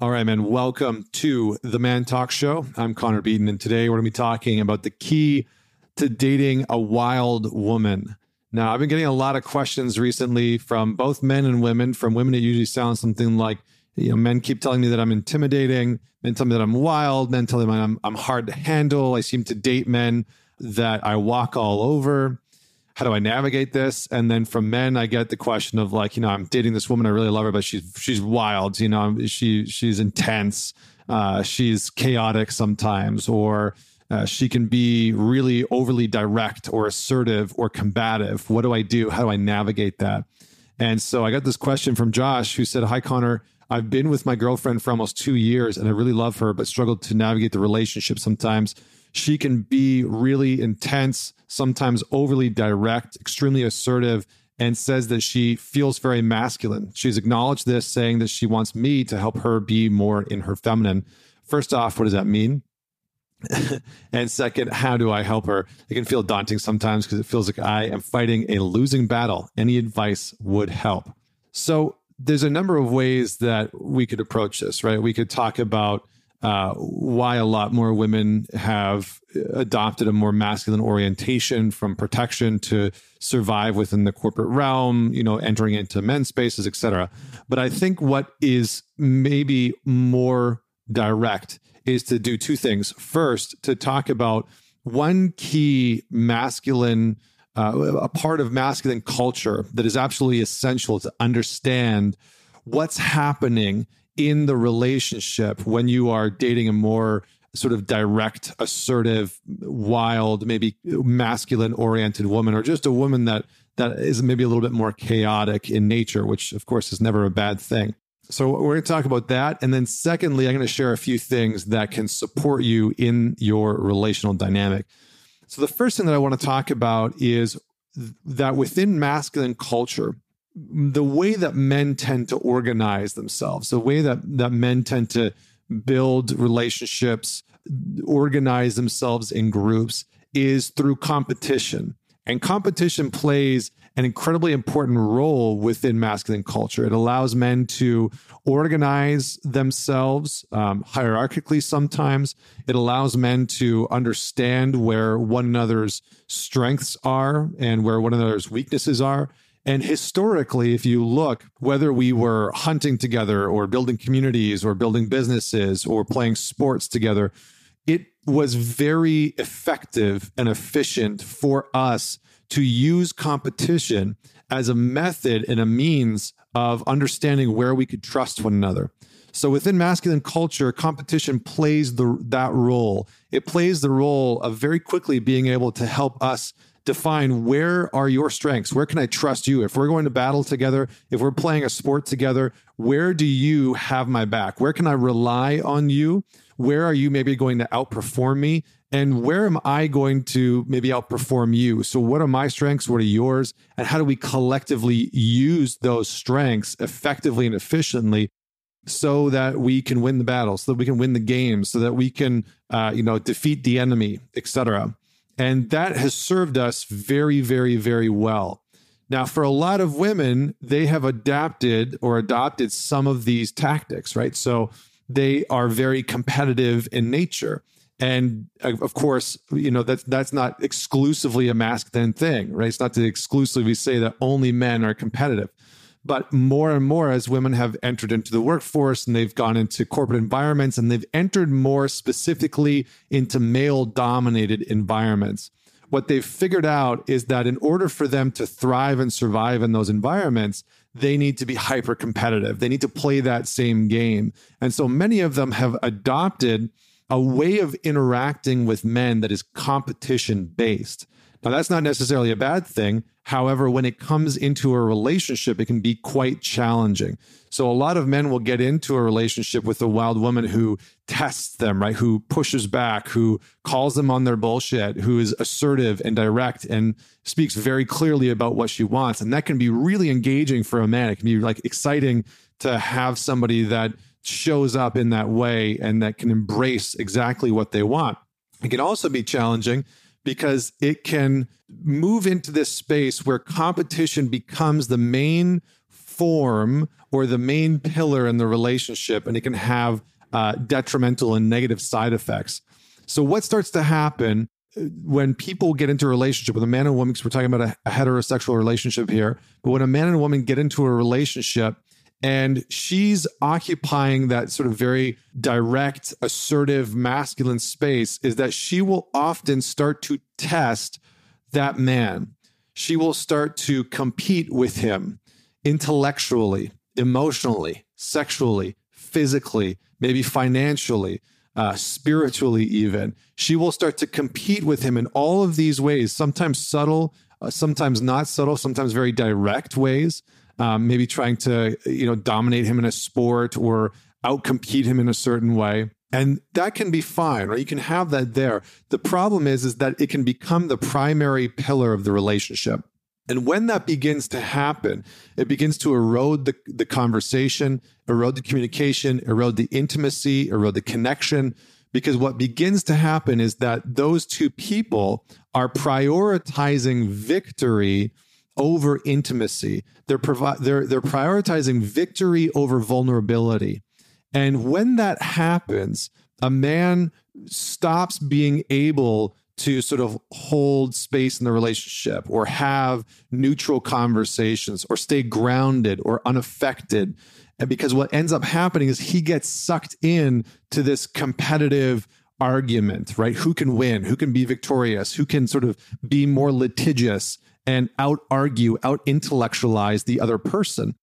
All right, man. Welcome to the ManTalks Show. I'm Connor Beaton, and today we're going to be talking about the key to dating a wild woman. Now, I've been getting a lot of questions recently from both men and women. From women, it usually sounds something like, you know, men keep telling me that I'm intimidating, men tell me that I'm wild, men tell me I'm, I'm hard to handle. I seem to date men that I walk all over how do I navigate this? And then from men, I get the question of like, you know, I'm dating this woman, I really love her, but she's she's wild, you know, she she's intense, uh, she's chaotic sometimes, or uh, she can be really overly direct or assertive or combative. What do I do? How do I navigate that? And so I got this question from Josh who said, Hi, Connor. I've been with my girlfriend for almost two years and I really love her, but struggled to navigate the relationship sometimes. She can be really intense, sometimes overly direct, extremely assertive, and says that she feels very masculine. She's acknowledged this, saying that she wants me to help her be more in her feminine. First off, what does that mean? and second, how do I help her? It can feel daunting sometimes because it feels like I am fighting a losing battle. Any advice would help. So, there's a number of ways that we could approach this, right? We could talk about uh, why a lot more women have adopted a more masculine orientation from protection to survive within the corporate realm, you know, entering into men's spaces, etc. But I think what is maybe more direct is to do two things. First, to talk about one key masculine, uh, a part of masculine culture that is absolutely essential to understand what's happening in the relationship when you are dating a more sort of direct, assertive, wild, maybe masculine oriented woman, or just a woman that that is maybe a little bit more chaotic in nature, which of course is never a bad thing. So we're going to talk about that. And then secondly, I'm going to share a few things that can support you in your relational dynamic. So the first thing that I want to talk about is that within masculine culture, the way that men tend to organize themselves, the way that, that men tend to build relationships, organize themselves in groups is through competition. And competition plays an incredibly important role within masculine culture. It allows men to organize themselves um, hierarchically sometimes. It allows men to understand where one another's strengths are and where one another's weaknesses are. And historically, if you look, whether we were hunting together or building communities or building businesses or playing sports together, it was very effective and efficient for us to use competition as a method and a means of understanding where we could trust one another. So within masculine culture, competition plays the that role. It plays the role of very quickly being able to help us define where are your strengths? Where can I trust you? If we're going to battle together, if we're playing a sport together, where do you have my back? Where can I rely on you? Where are you maybe going to outperform me? And where am I going to maybe outperform you? So, what are my strengths? What are yours? And how do we collectively use those strengths effectively and efficiently so that we can win the battle, so that we can win the game, so that we can, uh, you know, defeat the enemy, etc. And that has served us very, very, very well. Now, for a lot of women, they have adapted or adopted some of these tactics, right? So they are very competitive in nature. And uh, of course, you know, that's that's not exclusively a masculine thing, right? It's not to exclusively say that only men are competitive. But more and more, as women have entered into the workforce and they've gone into corporate environments and they've entered more specifically into male dominated environments, what they've figured out is that in order for them to thrive and survive in those environments, they need to be hyper competitive. They need to play that same game. And so many of them have adopted a way of interacting with men that is competition based. Now, that's not necessarily a bad thing. However, when it comes into a relationship, it can be quite challenging. So, a lot of men will get into a relationship with a wild woman who tests them, right? Who pushes back, who calls them on their bullshit, who is assertive and direct and speaks very clearly about what she wants. And that can be really engaging for a man. It can be like exciting to have somebody that shows up in that way and that can embrace exactly what they want. It can also be challenging because it can move into this space where competition becomes the main form or the main pillar in the relationship, and it can have uh, detrimental and negative side effects. So, what starts to happen uh, when people get into a relationship with a man and woman, because we're talking about a, a heterosexual relationship here, but when a man and a woman get into a relationship and she's occupying that sort of very direct, assertive, masculine space, is that she will often start to test that man. She will start to compete with him intellectually, emotionally, sexually, physically, maybe financially, uh, spiritually, even. She will start to compete with him in all of these ways, sometimes subtle, uh, sometimes not subtle, sometimes very direct ways um, maybe trying to you know dominate him in a sport or outcompete him in a certain way. And that can be fine right? You can have that there. The problem is is that it can become the primary pillar of the relationship. And when that begins to happen, it begins to erode the, the conversation, erode the communication, erode the intimacy, erode the connection. Because what begins to happen is that those two people are prioritizing victory over intimacy. They're provi- they're they're prioritizing victory over vulnerability. And when that happens, a man stops being able to sort of hold space in the relationship or have neutral conversations or stay grounded or unaffected. And because what ends up happening is he gets sucked in to this competitive argument, right? Who can win? Who can be victorious? Who can sort of be more litigious? And out argue, out intellectualize the other person.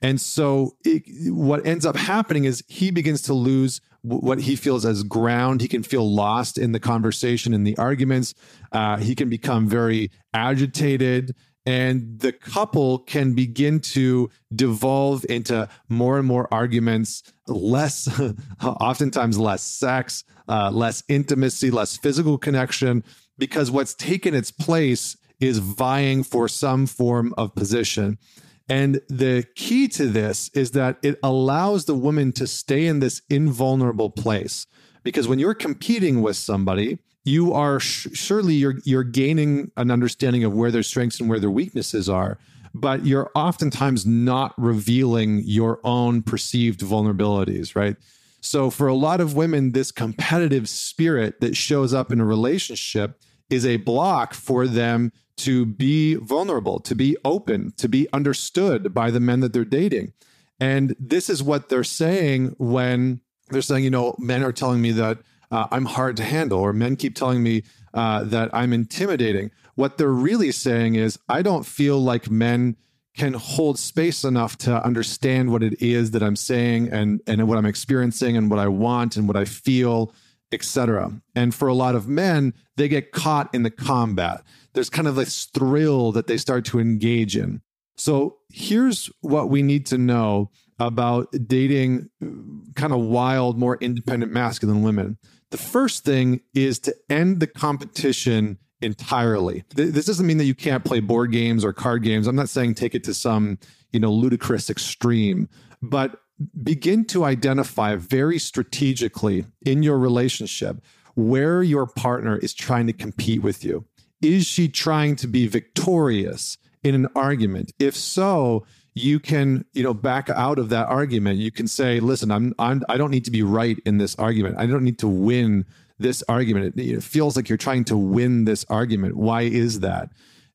And so it, what ends up happening is he begins to lose what he feels as ground. He can feel lost in the conversation, in the arguments. Uh, he can become very agitated. And the couple can begin to devolve into more and more arguments, less, oftentimes less sex, uh, less intimacy, less physical connection, because what's taken its place is vying for some form of position. And the key to this is that it allows the woman to stay in this invulnerable place. Because when you're competing with somebody, you are sh- surely you're you're gaining an understanding of where their strengths and where their weaknesses are, but you're oftentimes not revealing your own perceived vulnerabilities, right? So for a lot of women, this competitive spirit that shows up in a relationship is a block for them to be vulnerable, to be open, to be understood by the men that they're dating. And this is what they're saying when they're saying, you know, men are telling me that uh, I'm hard to handle, or men keep telling me uh, that I'm intimidating. What they're really saying is, I don't feel like men can hold space enough to understand what it is that I'm saying and, and what I'm experiencing and what I want and what I feel, etc. And for a lot of men, they get caught in the combat there's kind of this thrill that they start to engage in. So here's what we need to know about dating uh, kind of wild, more independent masculine women. The first thing is to end the competition entirely. This doesn't mean that you can't play board games or card games. I'm not saying take it to some, you know, ludicrous extreme, but begin to identify very strategically in your relationship where your partner is trying to compete with you. Is she trying to be victorious in an argument? If so, you can you know back out of that argument. You can say listen i'm, I'm i don't need to be right in this argument. I don't need to win this argument. It, it, feels like you're trying to win this argument. Why is that?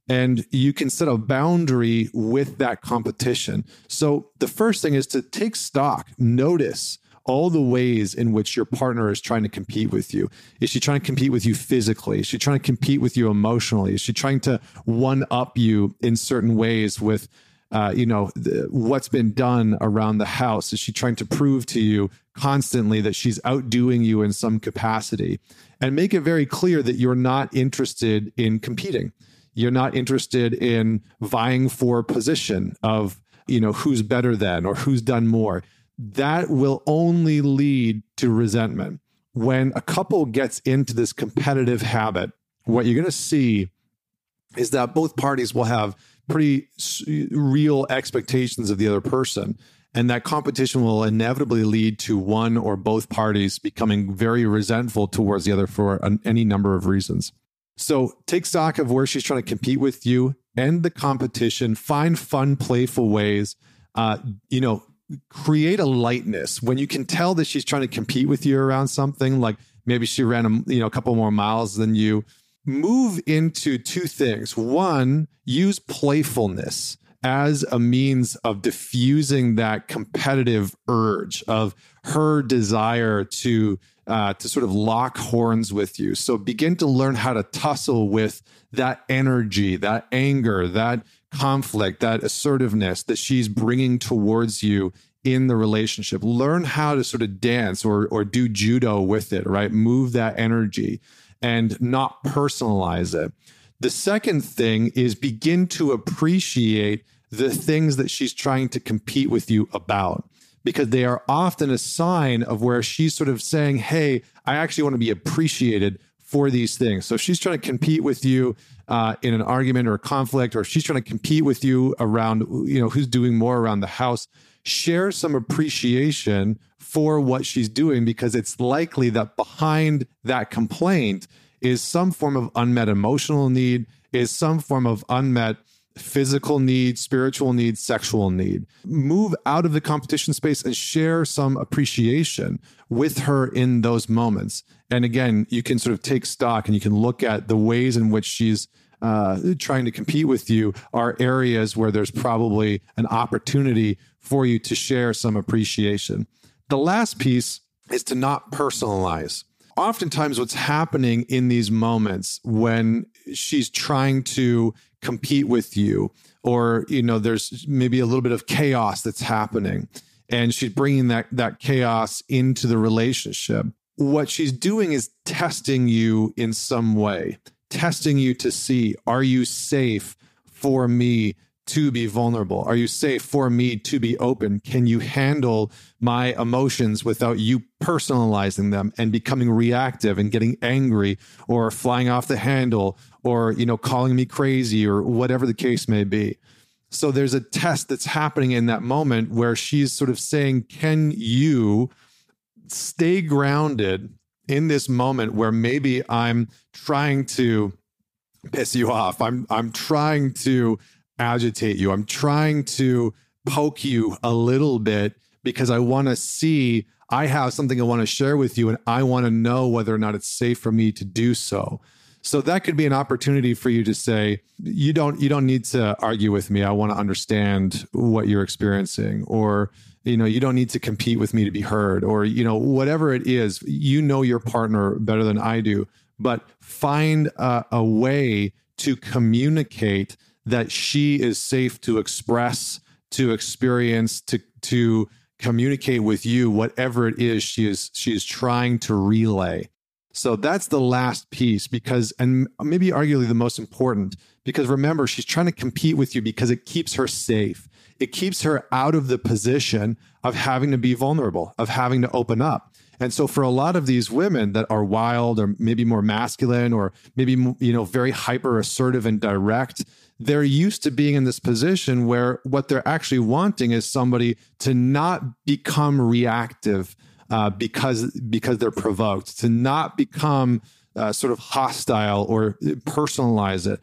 And you can set a boundary with that competition. So the first thing is to take stock notice all the ways in which your partner is trying to compete with you. Is she trying to compete with you physically? Is she trying to compete with you emotionally? Is she trying to one up you in certain ways with, uh, you know, the, what's been done around the house? Is she trying to prove to you constantly that she's outdoing you in some capacity? And make it very clear that you're not interested in competing. You're not interested in vying for position of, you know, who's better than or who's done more that will only lead to resentment. When a couple gets into this competitive habit, what you're going to see is that both parties will have pretty real expectations of the other person. And that competition will inevitably lead to one or both parties becoming very resentful towards the other for an, any number of reasons. So take stock of where she's trying to compete with you, end the competition, find fun, playful ways uh, you know, create a lightness. When you can tell that she's trying to compete with you around something like maybe she ran a, you know a couple more miles than you move into two things. One use playfulness as a means of diffusing that competitive urge of her desire to uh, to sort of lock horns with you. So begin to learn how to tussle with that energy that anger that conflict, that assertiveness that she's bringing towards you in the relationship. Learn how to sort of dance or or do judo with it, right? Move that energy and not personalize it. The second thing is begin to appreciate the things that she's trying to compete with you about because they are often a sign of where she's sort of saying, Hey, I actually want to be appreciated for these things. So if she's trying to compete with you uh, in an argument or a conflict, or she's trying to compete with you around, you know, who's doing more around the house. Share some appreciation for what she's doing because it's likely that behind that complaint is some form of unmet emotional need, is some form of unmet physical need, spiritual need, sexual need. Move out of the competition space and share some appreciation with her in those moments. And again, you can sort of take stock and you can look at the ways in which she's uh, trying to compete with you are areas where there's probably an opportunity for you to share some appreciation. The last piece is to not personalize. Oftentimes, what's happening in these moments when she's trying to compete with you or you know there's maybe a little bit of chaos that's happening and she's bringing that that chaos into the relationship. What she's doing is testing you in some way testing you to see are you safe for me to be vulnerable? Are you safe for me to be open? Can you handle my emotions without you personalizing them and becoming reactive and getting angry or flying off the handle or, you know, calling me crazy or whatever the case may be? So there's a test that's happening in that moment where she's sort of saying, Can you stay grounded in this moment where maybe I'm trying to piss you off? I'm I'm trying to agitate you. I'm trying to poke you a little bit because I want to see I have something I want to share with you and I want to know whether or not it's safe for me to do so. So that could be an opportunity for you to say you don't you don't need to argue with me. I want to understand what you're experiencing or you know you don't need to compete with me to be heard or you know whatever it is you know your partner better than I do but find a, a way to communicate that she is safe to express, to experience, to to communicate with you whatever it is she is she is trying to relay. So that's the last piece because and maybe arguably the most important because remember she's trying to compete with you because it keeps her safe. It keeps her out of the position of having to be vulnerable, of having to open up. And so for a lot of these women that are wild or maybe more masculine or maybe you know very hyper assertive and direct, they're used to being in this position where what they're actually wanting is somebody to not become reactive uh, because because they're provoked, to not become uh, sort of hostile or personalize it.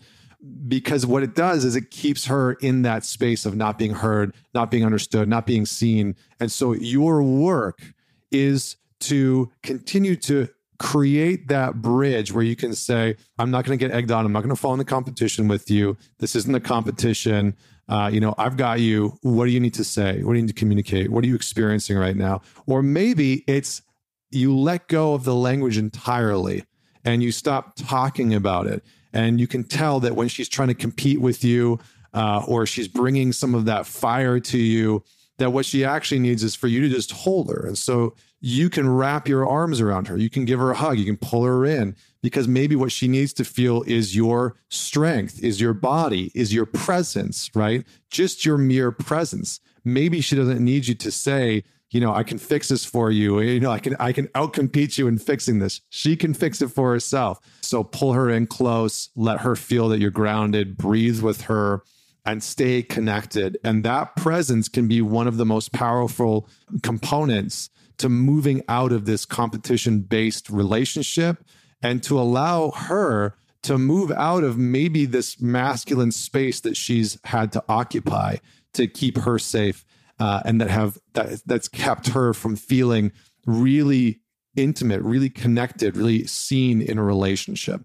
Because what it does is it keeps her in that space of not being heard, not being understood, not being seen. And so your work is to continue to create that bridge where you can say, I'm not going to get egged on. I'm not going to fall in the competition with you. This isn't a competition. Uh, you know, I've got you. What do you need to say? What do you need to communicate? What are you experiencing right now? Or maybe it's you let go of the language entirely and you stop talking about it. And you can tell that when she's trying to compete with you uh, or she's bringing some of that fire to you, that what she actually needs is for you to just hold her. And so you can wrap your arms around her. You can give her a hug. You can pull her in because maybe what she needs to feel is your strength, is your body, is your presence, right? Just your mere presence. Maybe she doesn't need you to say, you know, I can fix this for you. You know, I can I can outcompete you in fixing this. She can fix it for herself. So pull her in close, let her feel that you're grounded, breathe with her and stay connected. And that presence can be one of the most powerful components to moving out of this competition based relationship and to allow her to move out of maybe this masculine space that she's had to occupy to keep her safe uh, and that have that that's kept her from feeling really intimate, really connected, really seen in a relationship.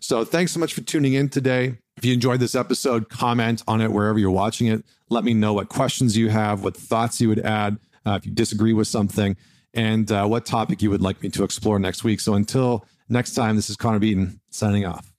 So thanks so much for tuning in today. If you enjoyed this episode, comment on it wherever you're watching it. Let me know what questions you have, what thoughts you would add, uh, if you disagree with something, and uh, what topic you would like me to explore next week. So until next time, this is Connor Beaton signing off.